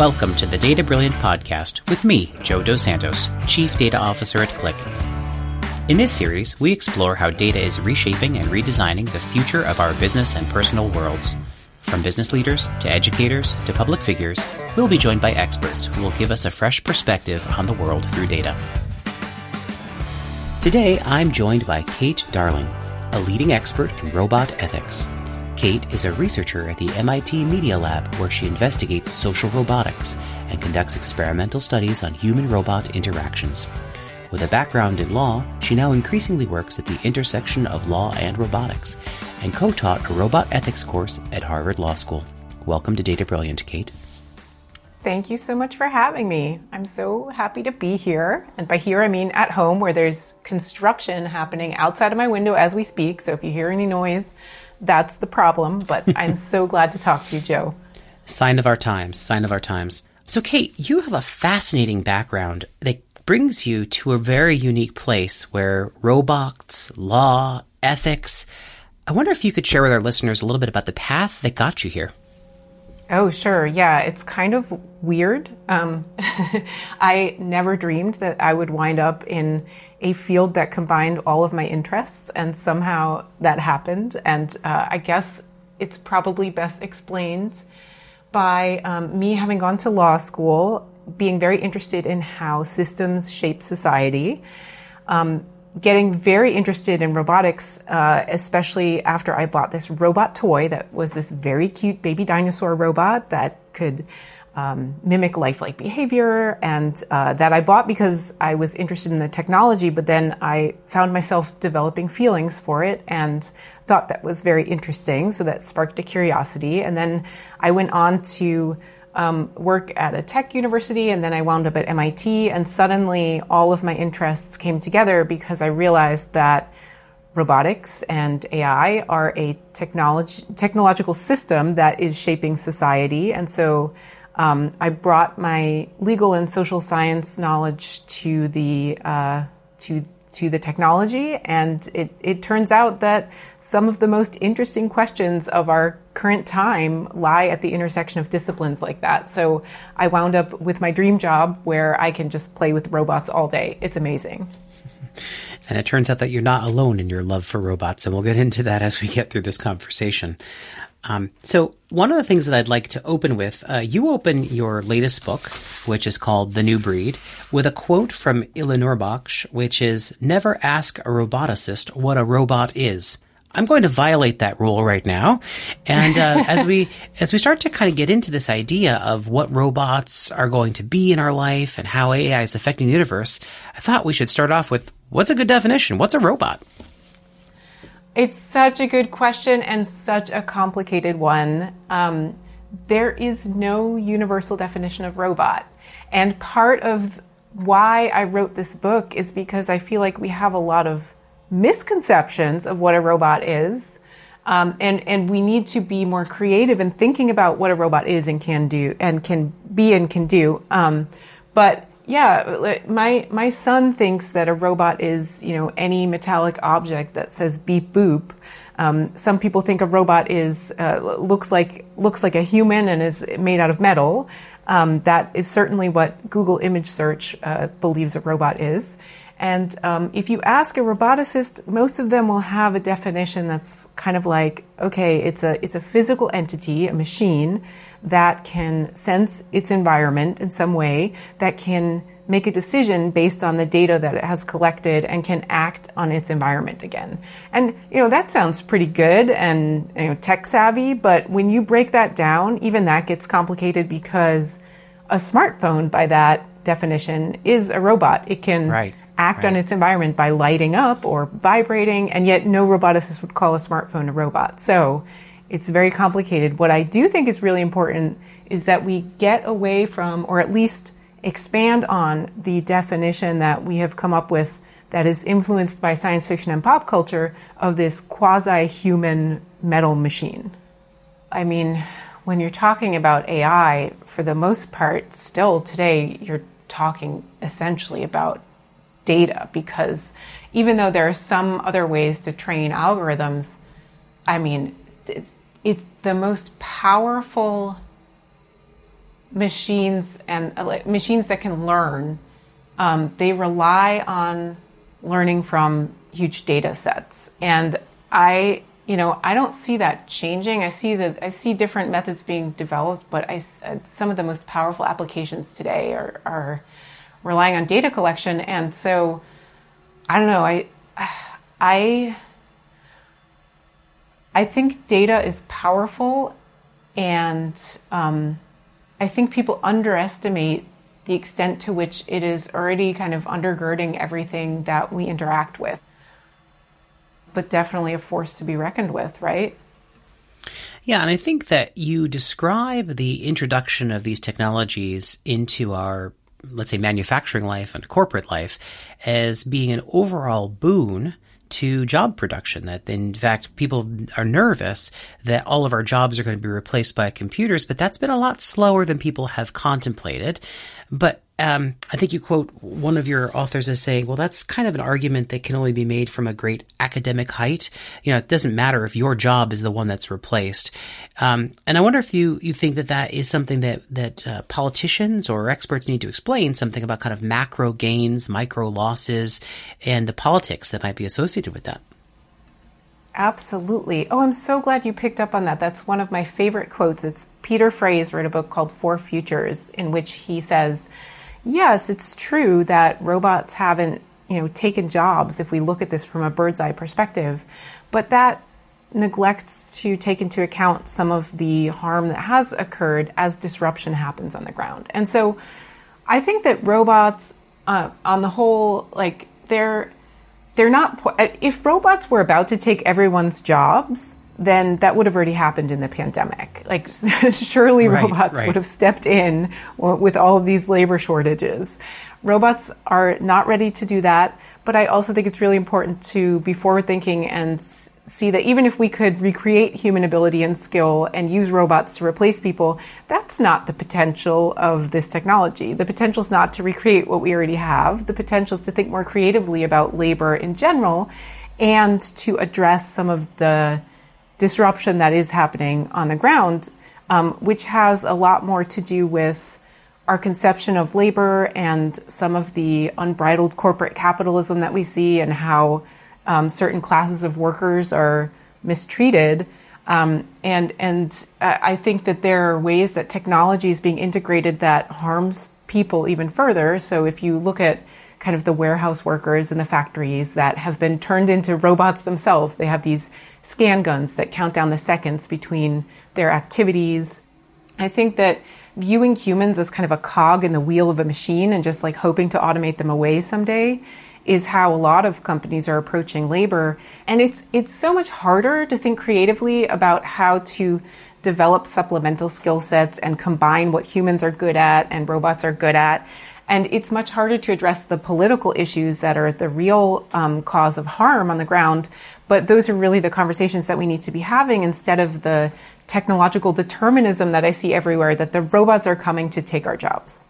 Welcome to the Data Brilliant podcast with me, Joe Dos Santos, Chief Data Officer at Qlik. In this series, we explore how data is reshaping and redesigning the future of our business and personal worlds. From business leaders to educators to public figures, we'll be joined by experts who will give us a fresh perspective on the world through data. Today, I'm joined by Kate Darling, a leading expert in robot ethics. Kate is a researcher at the MIT Media Lab where she investigates social robotics and conducts experimental studies on human robot interactions. With a background in law, she now increasingly works at the intersection of law and robotics and co taught a robot ethics course at Harvard Law School. Welcome to Data Brilliant, Kate. Thank you so much for having me. I'm so happy to be here. And by here, I mean at home where there's construction happening outside of my window as we speak. So if you hear any noise, that's the problem, but I'm so glad to talk to you, Joe. Sign of our times, sign of our times. So, Kate, you have a fascinating background that brings you to a very unique place where robots, law, ethics. I wonder if you could share with our listeners a little bit about the path that got you here. Oh, sure. Yeah, it's kind of weird. Um, I never dreamed that I would wind up in a field that combined all of my interests, and somehow that happened. And uh, I guess it's probably best explained by um, me having gone to law school, being very interested in how systems shape society. Um, getting very interested in robotics, uh, especially after I bought this robot toy that was this very cute baby dinosaur robot that could um, mimic lifelike behavior, and uh, that I bought because I was interested in the technology. But then I found myself developing feelings for it and thought that was very interesting. So that sparked a curiosity, and then I went on to um, work at a tech university, and then I wound up at MIT. And suddenly, all of my interests came together because I realized that robotics and AI are a technology, technological system that is shaping society. And so um, I brought my legal and social science knowledge to the uh, to to the technology, and it, it turns out that some of the most interesting questions of our current time lie at the intersection of disciplines like that. So I wound up with my dream job where I can just play with robots all day. It's amazing. And it turns out that you're not alone in your love for robots, and we'll get into that as we get through this conversation. Um, so, one of the things that I'd like to open with, uh, you open your latest book, which is called The New Breed, with a quote from Illah Nourbakhsh, which is Never ask a roboticist what a robot is. I'm going to violate that rule right now. And uh, as we as we start to kind of get into this idea of what robots are going to be in our life and how AI is affecting the universe, I thought we should start off with what's a good definition? What's a robot? It's such a good question and such a complicated one. Um, there is no universal definition of robot. And part of why I wrote this book is because I feel like we have a lot of misconceptions of what a robot is. Um, and, and we need to be more creative in thinking about what a robot is and can do and can be and can do. Um, but yeah, my my son thinks that a robot is you know any metallic object that says beep boop. Um, some people think a robot is uh, looks like looks like a human and is made out of metal. Um, that is certainly what Google image search uh, believes a robot is. And um, if you ask a roboticist, most of them will have a definition that's kind of like, okay, it's a it's a physical entity, a machine that can sense its environment in some way, that can make a decision based on the data that it has collected and can act on its environment again. And you know that sounds pretty good and you know, tech savvy, but when you break that down, even that gets complicated because a smartphone, by that definition, is a robot. It can right, act right. on its environment by lighting up or vibrating, and yet no roboticist would call a smartphone a robot. So it's very complicated. What I do think is really important is that we get away from, or at least expand on, the definition that we have come up with that is influenced by science fiction and pop culture of this quasi human metal machine. I mean, when you're talking about AI, for the most part, still today, you're talking essentially about data because even though there are some other ways to train algorithms, I mean, it's the most powerful machines and uh, machines that can learn, um, they rely on learning from huge data sets. And I, you know, I don't see that changing. I see that I see different methods being developed, but I, uh, some of the most powerful applications today are, are relying on data collection. And so, I don't know. I, I, I think data is powerful, and um, I think people underestimate the extent to which it is already kind of undergirding everything that we interact with. But definitely a force to be reckoned with, right? Yeah, and I think that you describe the introduction of these technologies into our, let's say, manufacturing life and corporate life as being an overall boon to job production. That in fact, people are nervous that all of our jobs are going to be replaced by computers, but that's been a lot slower than people have contemplated. But um, I think you quote one of your authors as saying, well, that's kind of an argument that can only be made from a great academic height. You know, it doesn't matter if your job is the one that's replaced. Um, and I wonder if you, you think that that is something that, that uh, politicians or experts need to explain something about kind of macro gains, micro losses, and the politics that might be associated with that. Absolutely. Oh, I'm so glad you picked up on that. That's one of my favorite quotes. It's Peter Frase wrote a book called Four Futures, in which he says, yes, it's true that robots haven't, you know, taken jobs if we look at this from a bird's eye perspective, but that neglects to take into account some of the harm that has occurred as disruption happens on the ground. And so I think that robots uh, on the whole like they're they're not if robots were about to take everyone's jobs then that would have already happened in the pandemic. Like, surely right, robots right. would have stepped in with all of these labor shortages. Robots are not ready to do that, but I also think it's really important to be forward thinking and see that even if we could recreate human ability and skill and use robots to replace people, that's not the potential of this technology. The potential is not to recreate what we already have. The potential is to think more creatively about labor in general and to address some of the disruption that is happening on the ground, um, which has a lot more to do with our conception of labor and some of the unbridled corporate capitalism that we see and how um, certain classes of workers are mistreated. Um, and and uh, I think that there are ways that technology is being integrated that harms people even further. So if you look at kind of the warehouse workers in the factories that have been turned into robots themselves, they have these scan guns that count down the seconds between their activities. I think that viewing humans as kind of a cog in the wheel of a machine and just like hoping to automate them away someday is how a lot of companies are approaching labor and it's it's so much harder to think creatively about how to develop supplemental skill sets and combine what humans are good at and robots are good at and it's much harder to address the political issues that are the real um, cause of harm on the ground. But those are really the conversations that we need to be having instead of the technological determinism that I see everywhere that the robots are coming to take our jobs.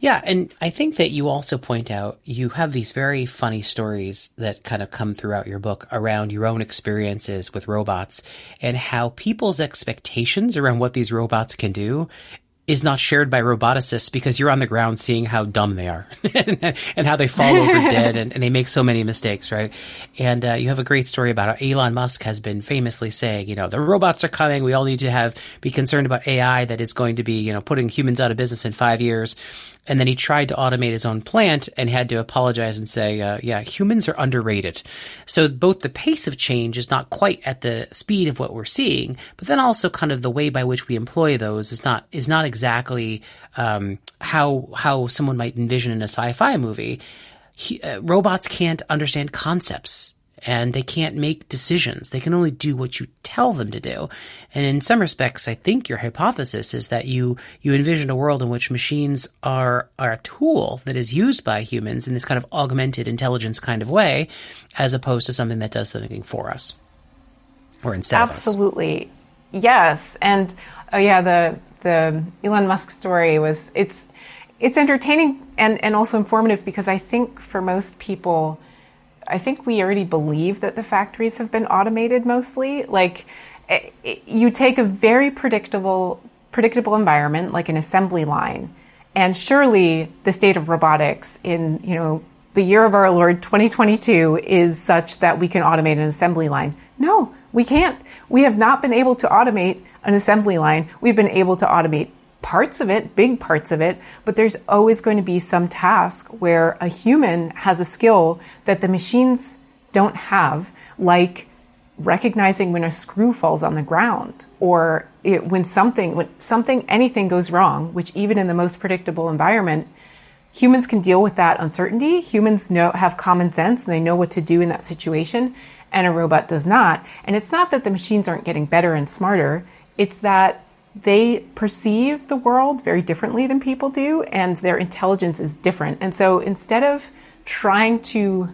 Yeah, and I think that you also point out you have these very funny stories that kind of come throughout your book around your own experiences with robots and how people's expectations around what these robots can do is not shared by roboticists because you're on the ground seeing how dumb they are and how they fall over dead and, and, they make so many mistakes, right? And uh, you have a great story about how Elon Musk has been famously saying, you know, the robots are coming. We all need to have be concerned about AI that is going to be, you know, putting humans out of business in five years. And then he tried to automate his own plant and had to apologize and say, uh, yeah, humans are underrated. So both the pace of change is not quite at the speed of what we're seeing, but then also kind of the way by which we employ those is not, is not exactly, um, how, how someone might envision in a sci-fi movie. He, uh, robots can't understand concepts and they can't make decisions. They can only do what you tell them to do. And in some respects, I think your hypothesis is that you, you envision a world in which machines are, are a tool that is used by humans in this kind of augmented intelligence kind of way, as opposed to something that does something for us or instead Absolutely. Yes. And oh yeah, the, the Elon Musk story was, it's, it's entertaining and, and also informative because I think for most people, I think we already believe that the factories have been automated mostly. Like, it, eh, it, you take a very predictable predictable environment like an assembly line. And surely the state of robotics in, you know, the year of our Lord 2022 is such that we can automate an assembly line. No, we can't. We have not been able to automate an assembly line. We've been able to automate parts of it, big parts of it, but there's always going to be some task where a human has a skill that the machines don't have, like recognizing when a screw falls on the ground or it, when something when something anything goes wrong which even in the most predictable environment humans can deal with that uncertainty. Humans know have common sense and they know what to do in that situation and a robot does not. And it's not that the machines aren't getting better and smarter. It's that they perceive the world very differently than people do and their intelligence is different and so instead of trying to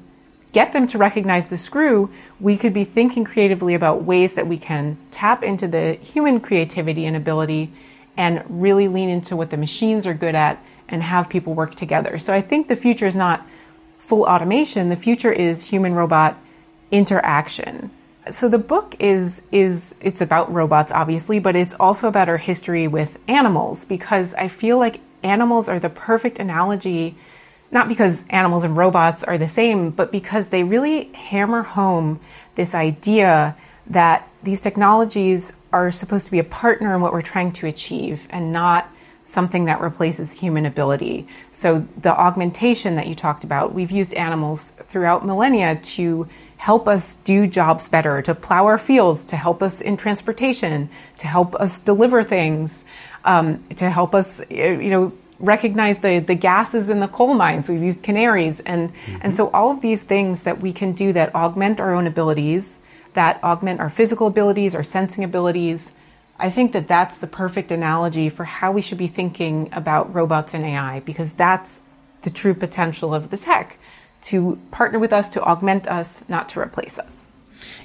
get them to recognize the screw, we could be thinking creatively about ways that we can tap into the human creativity and ability and really lean into what the machines are good at and have people work together. So I think the future is not full automation, the future is human robot interaction. So the book is is it's about robots obviously, but it's also about our history with animals because I feel like animals are the perfect analogy not because animals and robots are the same, but because they really hammer home this idea that these technologies are supposed to be a partner in what we're trying to achieve and not something that replaces human ability. So, the augmentation that you talked about, we've used animals throughout millennia to help us do jobs better, to plow our fields, to help us in transportation, to help us deliver things, um, to help us, you know, recognize the, the gases in the coal mines. We've used canaries. And, mm-hmm. and so all of these things that we can do that augment our own abilities, that augment our physical abilities, our sensing abilities, I think that that's the perfect analogy for how we should be thinking about robots and AI because that's the true potential of the tech to partner with us, to augment us, not to replace us.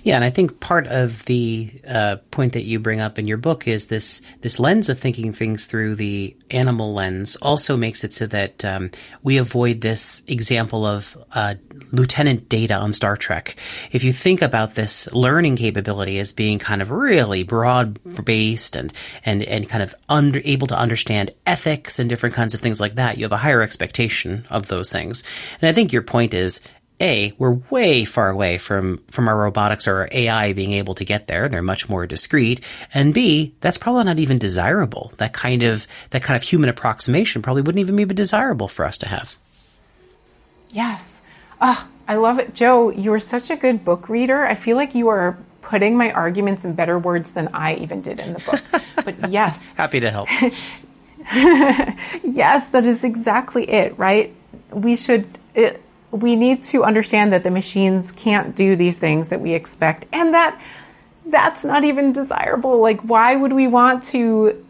Yeah, and I think part of the uh, point that you bring up in your book is this this lens of thinking things through the animal lens also makes it so that um, we avoid this example of uh, Lieutenant Data on Star Trek. If you think about this learning capability as being kind of really broad based and and and kind of under, able to understand ethics and different kinds of things like that, you have a higher expectation of those things. And I think your point is a, we're way far away from, from our robotics or our AI being able to get there. They're much more discrete. And B, that's probably not even desirable. That kind of, that kind of human approximation probably wouldn't even be desirable for us to have. Yes. Oh, I love it. Joe, you are such a good book reader. I feel like you are putting my arguments in better words than I even did in the book. but yes. Happy to help. yes, that is exactly it, right? We should, it, we need to understand that the machines can't do these things that we expect and that that's not even desirable. Like, why would we want to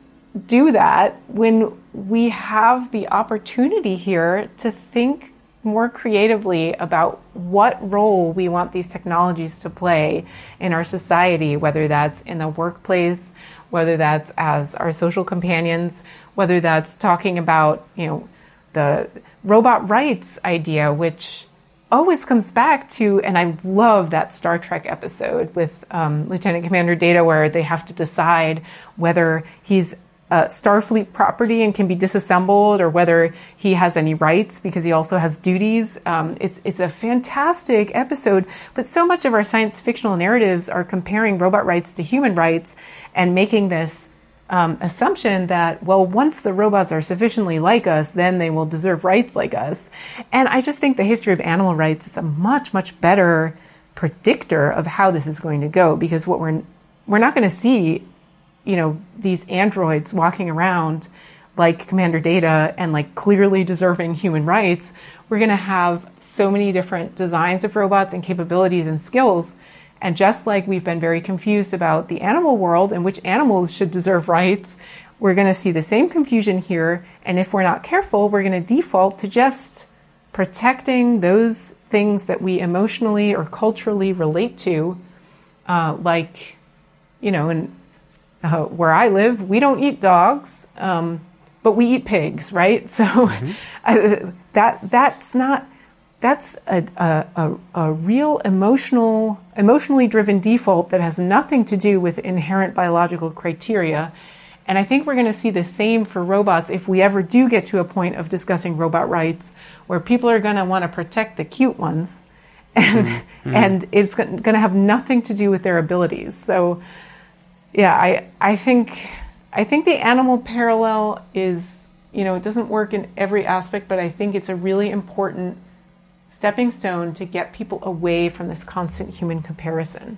do that when we have the opportunity here to think more creatively about what role we want these technologies to play in our society, whether that's in the workplace, whether that's as our social companions, whether that's talking about, you know, the robot rights idea, which always comes back to, and I love that Star Trek episode with um, Lieutenant Commander Data, where they have to decide whether he's uh, Starfleet property and can be disassembled, or whether he has any rights because he also has duties. Um, it's it's a fantastic episode, but so much of our science fictional narratives are comparing robot rights to human rights and making this um, assumption that, well, once the robots are sufficiently like us, then they will deserve rights like us. And I just think the history of animal rights is a much, much better predictor of how this is going to go because what we're we're not going to see, you know, these androids walking around like Commander Data and like clearly deserving human rights. We're going to have so many different designs of robots and capabilities and skills and just like we've been very confused about the animal world and which animals should deserve rights, we're going to see the same confusion here. And if we're not careful, we're going to default to just protecting those things that we emotionally or culturally relate to, uh, like, you know, and uh, where I live, we don't eat dogs, um, but we eat pigs, right? So mm-hmm. uh, that that's not that's a, a, a, real emotional, emotionally driven default that has nothing to do with inherent biological criteria. And I think we're going to see the same for robots if we ever do get to a point of discussing robot rights where people are going to want to protect the cute ones and mm-hmm. and it's going to have nothing to do with their abilities. So yeah, I I think I think the animal parallel is, you know, it doesn't work in every aspect, but I think it's a really important stepping stone to get people away from this constant human comparison.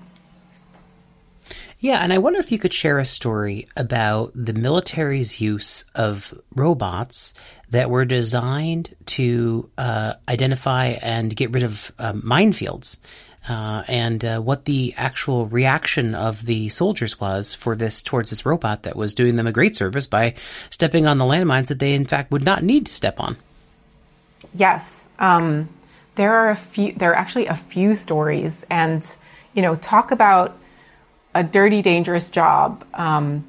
Yeah, and I wonder if you could share a story about the military's use of robots that were designed to uh, identify and get rid of um, minefields. Uh, and uh, what the actual reaction of the soldiers was for this towards this robot that was doing them a great service by stepping on the landmines that they in fact would not need to step on. Yes, um, there are a few. There are actually a few stories, and you know, talk about a dirty, dangerous job. Um,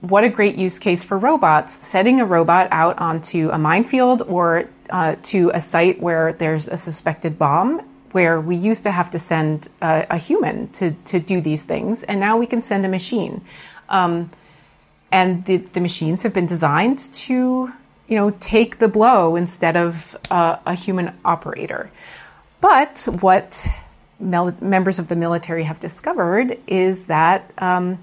what a great use case for robots, setting a robot out onto a minefield or uh, to a site where there's a suspected bomb, where we used to have to send a, a human to, to do these things, and now we can send a machine. Um, and the, the, machines have been designed to, you know, take the blow instead of uh, a human operator. But what mel- members of the military have discovered is that um,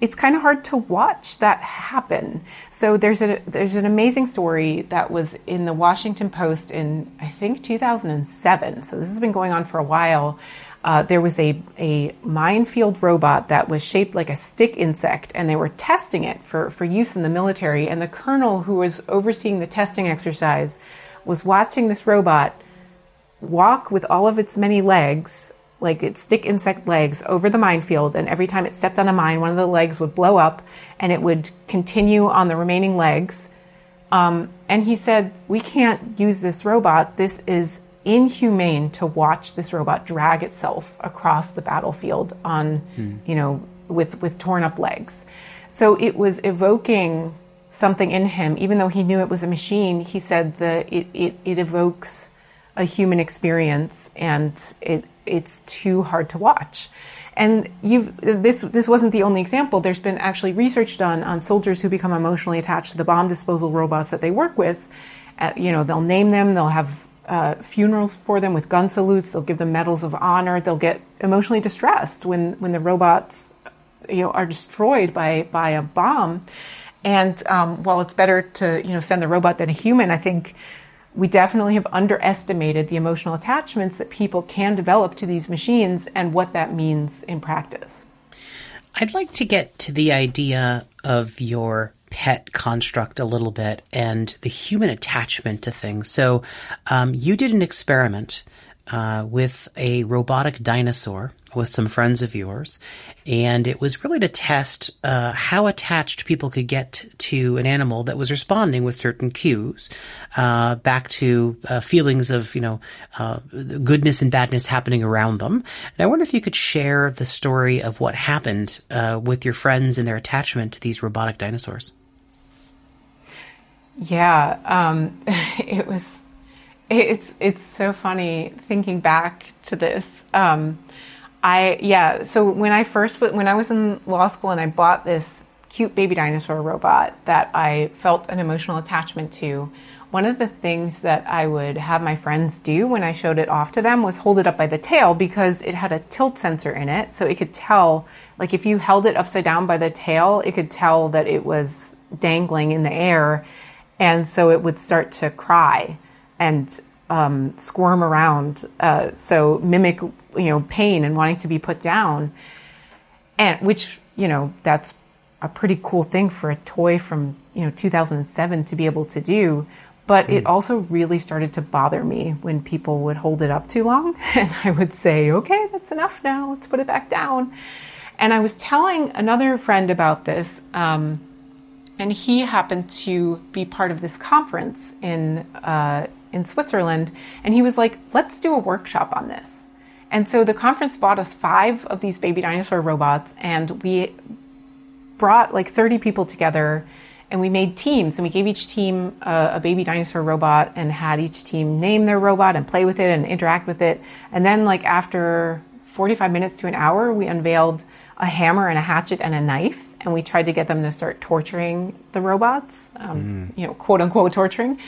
it's kind of hard to watch that happen. So there's a there's an amazing story that was in the Washington Post in I think 2007. So this has been going on for a while. Uh, there was a, a minefield robot that was shaped like a stick insect, and they were testing it for, for use in the military. And the colonel who was overseeing the testing exercise was watching this robot walk with all of its many legs, like its stick insect legs, over the minefield. And every time it stepped on a mine, one of the legs would blow up and it would continue on the remaining legs. Um, and he said, We can't use this robot. This is inhumane to watch this robot drag itself across the battlefield on, hmm. you know, with, with torn up legs. So it was evoking something in him, even though he knew it was a machine. He said that it, it, it evokes a human experience and it, it's too hard to watch. And you've, this, this wasn't the only example. There's been actually research done on soldiers who become emotionally attached to the bomb disposal robots that they work with. Uh, you know, they'll name them, they'll have uh, funerals for them with gun salutes, they'll give them medals of honor, they'll get emotionally distressed when, when the robots, you know, are destroyed by, by a bomb. And um, while it's better to, you know, send the robot than a human, I think we definitely have underestimated the emotional attachments that people can develop to these machines and what that means in practice. I'd like to get to the idea of your pet construct a little bit and the human attachment to things. So, um, you did an experiment uh, with a robotic dinosaur with some friends of yours, and it was really to test uh, how attached people could get to an animal that was responding with certain cues, uh, back to uh, feelings of you know uh, goodness and badness happening around them. And I wonder if you could share the story of what happened uh, with your friends and their attachment to these robotic dinosaurs. Yeah, um, it was. It's it's so funny thinking back to this. Um, I yeah. So when I first when I was in law school and I bought this cute baby dinosaur robot that I felt an emotional attachment to, one of the things that I would have my friends do when I showed it off to them was hold it up by the tail because it had a tilt sensor in it, so it could tell like if you held it upside down by the tail, it could tell that it was dangling in the air, and so it would start to cry and um, squirm around, uh, so mimic you know pain and wanting to be put down, and which you know that's a pretty cool thing for a toy from you know 2007 to be able to do. But it hmm. also really started to bother me when people would hold it up too long, and I would say, "Okay, that's enough now. Let's put it back down." And I was telling another friend about this. Um, and he happened to be part of this conference in uh, in Switzerland, and he was like, "Let's do a workshop on this." And so the conference bought us five of these baby dinosaur robots, and we brought like 30 people together and we made teams. And we gave each team a, a, baby dinosaur robot and had each team name their robot and play with it and interact with it. And then like after 45 minutes to an hour we unveiled a hammer and a hatchet and a knife and we tried to get them to start torturing the robots, um, mm. you know, quote unquote torturing.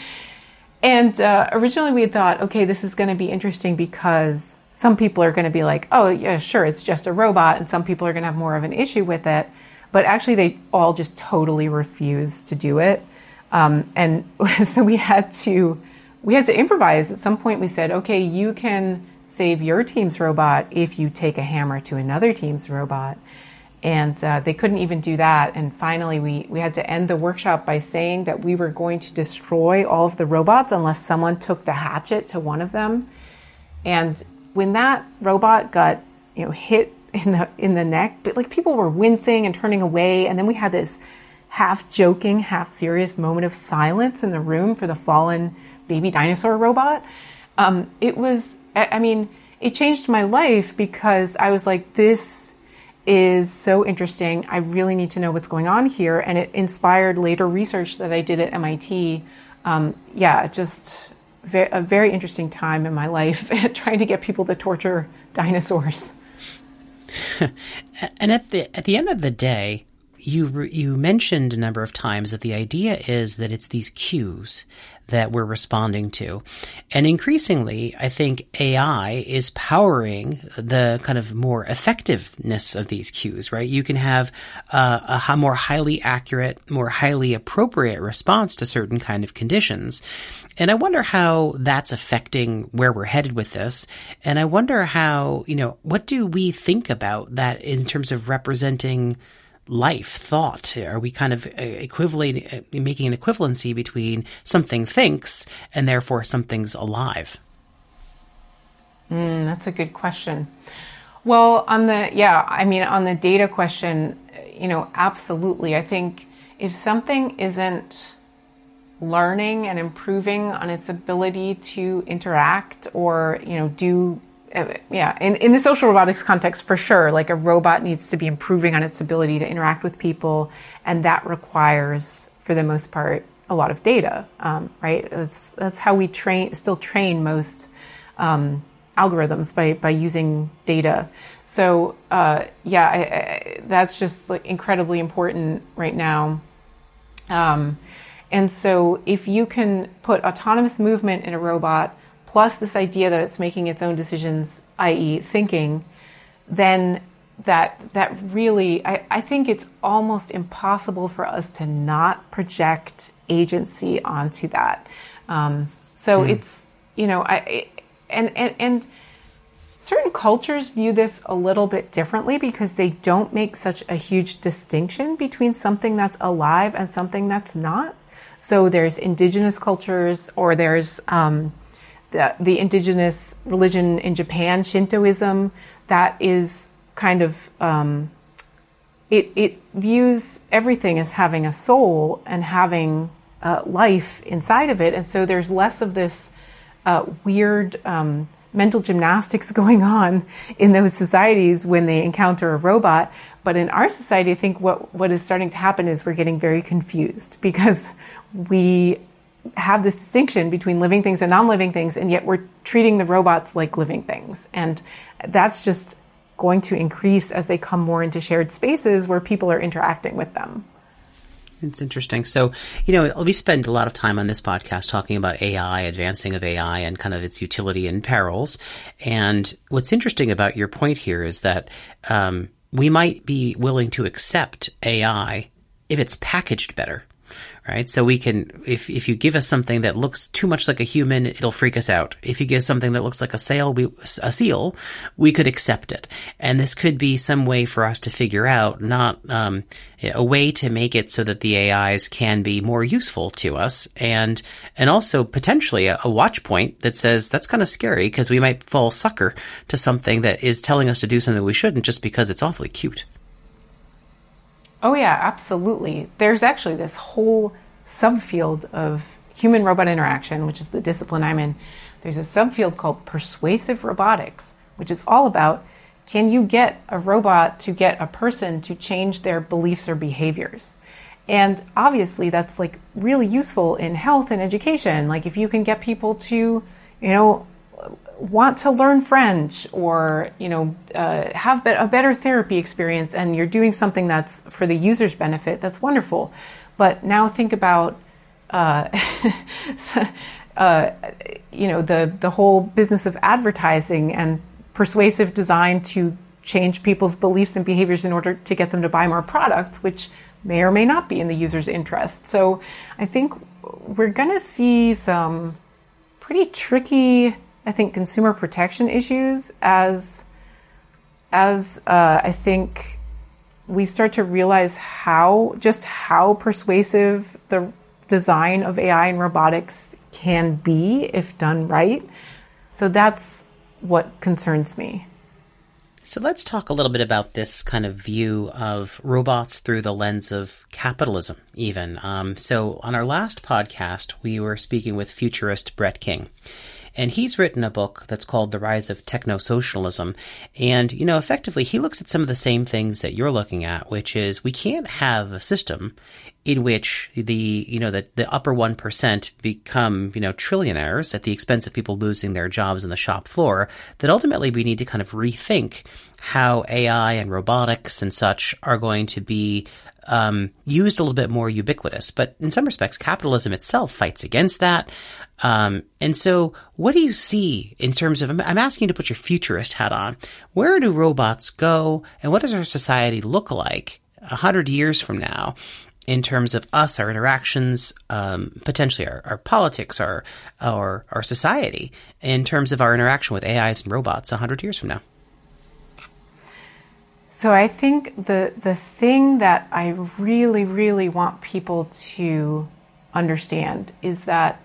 And uh, originally we thought, okay, this is going to be interesting because some people are going to be like, oh, yeah, sure, it's just a robot. And some people are going to have more of an issue with it. But actually, they all just totally refused to do it. Um, and so we had to we had to improvise. At some point, we said, okay, you can save your team's robot if you take a hammer to another team's robot. And uh, they couldn't even do that. And finally, we, we had to end the workshop by saying that we were going to destroy all of the robots unless someone took the hatchet to one of them. And when that robot got you know hit in the in the neck, but like people were wincing and turning away, and then we had this half joking, half serious moment of silence in the room for the fallen baby dinosaur robot. Um, it was, I mean, it changed my life because I was like, this is so interesting. I really need to know what's going on here. And it inspired later research that I did at MIT. Um, yeah, just ve- a very interesting time in my life trying to get people to torture dinosaurs. and at the at the end of the day, you you mentioned a number of times that the idea is that it's these cues that we're responding to. And increasingly, I think AI is powering the kind of more effectiveness of these cues, right? You can have uh, a more highly accurate, more highly appropriate response to certain kind of conditions. And I wonder how that's affecting where we're headed with this. And I wonder how, you know, what do we think about that in terms of representing life, thought? Are we kind of uh, equivalent, uh, making an equivalency between something thinks and therefore something's alive? Mm, that's a good question. Well, on the, yeah, I mean, on the data question, you know, absolutely. I think if something isn't learning and improving on its ability to interact or, you know, do yeah, in, in the social robotics context, for sure, like a robot needs to be improving on its ability to interact with people, and that requires, for the most part, a lot of data, um, right? That's that's how we train, still train most um, algorithms by by using data. So uh, yeah, I, I, that's just like incredibly important right now. Um, and so if you can put autonomous movement in a robot plus this idea that it's making its own decisions, i.e., thinking, then that that really I, I think it's almost impossible for us to not project agency onto that. Um, so mm. it's you know I and and and certain cultures view this a little bit differently because they don't make such a huge distinction between something that's alive and something that's not. So there's indigenous cultures or there's um, the, the indigenous religion in Japan, Shintoism, that is kind of um, it, it views everything as having a soul and having uh, life inside of it, and so there's less of this uh, weird um, mental gymnastics going on in those societies when they encounter a robot. But in our society, I think what, what is starting to happen is we're getting very confused because we have this distinction between living things and non-living things and yet we're treating the robots like living things and that's just going to increase as they come more into shared spaces where people are interacting with them it's interesting. So, you know, we spend a lot of time on this podcast talking about AI, advancing of AI, and kind of its utility and perils. And what's interesting about your point here is that um, we might be willing to accept AI if it's packaged better right? So we can, if, if you give us something that looks too much like a human, it'll freak us out. If you give something that looks like a sail, we, a seal, we could accept it. And this could be some way for us to figure out, not, um, a way to make it so that the AIs can be more useful to us and, and also potentially a, a watch point that says that's kind of scary because we might fall sucker to something that is telling us to do something we shouldn't just because it's awfully cute. Oh, yeah, absolutely. There's actually this whole subfield of human robot interaction, which is the discipline I'm in. There's a subfield called persuasive robotics, which is all about can you get a robot to get a person to change their beliefs or behaviors? And obviously, that's like really useful in health and education. Like, if you can get people to, you know, want to learn French or you know uh, have a better therapy experience, and you're doing something that's for the user's benefit, that's wonderful. But now think about uh, uh, you know the the whole business of advertising and persuasive design to change people's beliefs and behaviors in order to get them to buy more products, which may or may not be in the user's interest. So I think we're going to see some pretty tricky, I think, consumer protection issues as as uh, I think we start to realize how just how persuasive the design of AI and robotics can be if done right. So that's what concerns me. So let's talk a little bit about this kind of view of robots through the lens of capitalism, even. Um, so on our last podcast, we were speaking with futurist Brett King. And he's written a book that's called The Rise of Techno Socialism. And, you know, effectively, he looks at some of the same things that you're looking at, which is we can't have a system in which the you know the, the upper one percent become you know trillionaires at the expense of people losing their jobs on the shop floor. That ultimately we need to kind of rethink how AI and robotics and such are going to be um, used a little bit more ubiquitous. But in some respects, capitalism itself fights against that. Um, and so, what do you see in terms of? I'm asking you to put your futurist hat on. Where do robots go, and what does our society look like a hundred years from now? in terms of us, our interactions, um, potentially our, our, politics, our, our our society, in terms of our interaction with AIs and robots a hundred years from now. So I think the the thing that I really, really want people to understand is that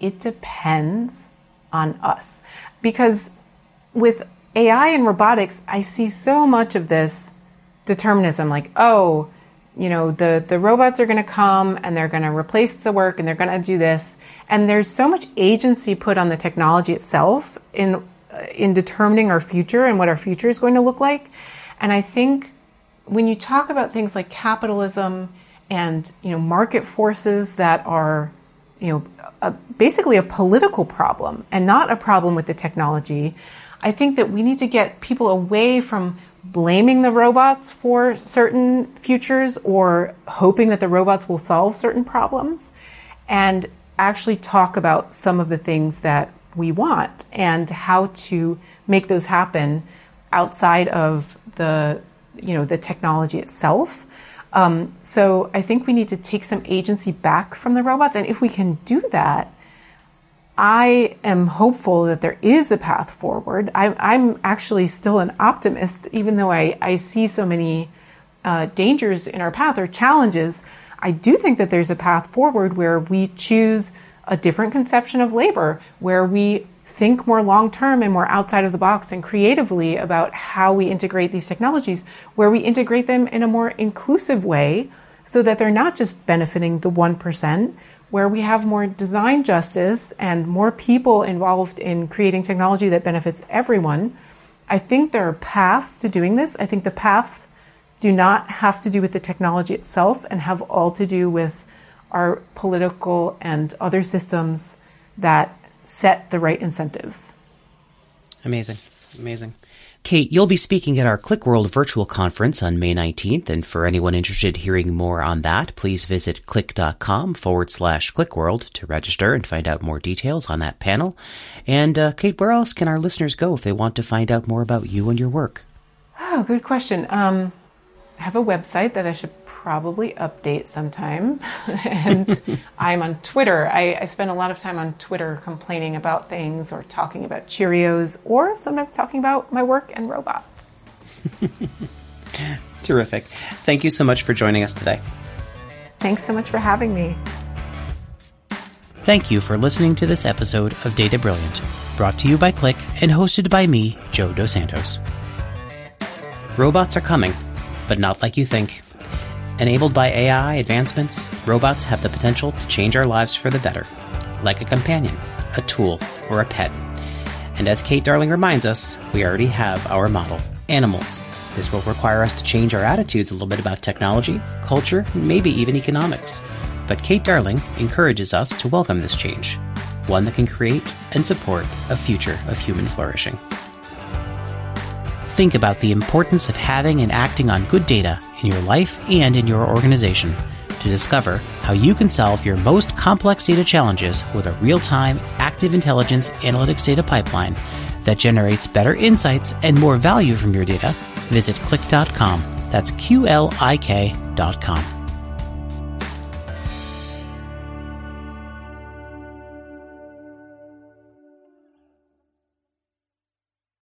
it depends on us, because with AI and robotics, I see so much of this determinism, like oh you know the the robots are going to come and they're going to replace the work and they're going to do this. And there's so much agency put on the technology itself in uh, in determining our future and what our future is going to look like. And i think when you talk about things like capitalism and you know market forces that are you know a, basically a political problem and not a problem with the technology i think that we need to get people away from blaming the robots for certain futures or hoping that the robots will solve certain problems and actually talk about some of the things that we want and how to make those happen outside of the you know the technology itself um, so i think we need to take some agency back from the robots and if we can do that I am hopeful that there is a path forward. I'm, I'm actually still an optimist, even though I, I see so many uh, dangers in our path or challenges. I do think that there's a path forward where we choose a different conception of labor, where we think more long term and more outside of the box and creatively about how we integrate these technologies, where we integrate them in a more inclusive way so that they're not just benefiting the 1%, where we have more design justice and more people involved in creating technology that benefits everyone, I think there are paths to doing this. I think the paths do not have to do with the technology itself and have all to do with our political and other systems that set the right incentives. Amazing. Amazing. Kate, you'll be speaking at our QlikWorld virtual conference on May 19th, and for anyone interested in hearing more on that, please visit qlik.com forward slash QlikWorld to register and find out more details on that panel. And uh, Kate, where else can our listeners go if they want to find out more about you and your work? Oh, good question. Um, I have a website that I should probably update sometime. and I'm on Twitter. I, I, spend a lot of time on Twitter complaining about things or talking about Cheerios or sometimes talking about my work and robots. Terrific. Thank you so much for joining us today. Thanks so much for having me. Thank you for listening to this episode of Data Brilliant, brought to you by Qlik and hosted by me, Joe Dos Santos. Robots are coming, but not like you think. Enabled by AI advancements, robots have the potential to change our lives for the better, like a companion, a tool, or a pet. And as Kate Darling reminds us, we already have our model animals. This will require us to change our attitudes a little bit about technology, culture, and maybe even economics. But Kate Darling encourages us to welcome this change. one that can create and support a future of human flourishing. Think about the importance of having and acting on good data in your life and in your organization to discover how you can solve your most complex data challenges with a real time active intelligence analytics data pipeline that generates better insights and more value from your data, visit qlik.com. That's Q L I K.com.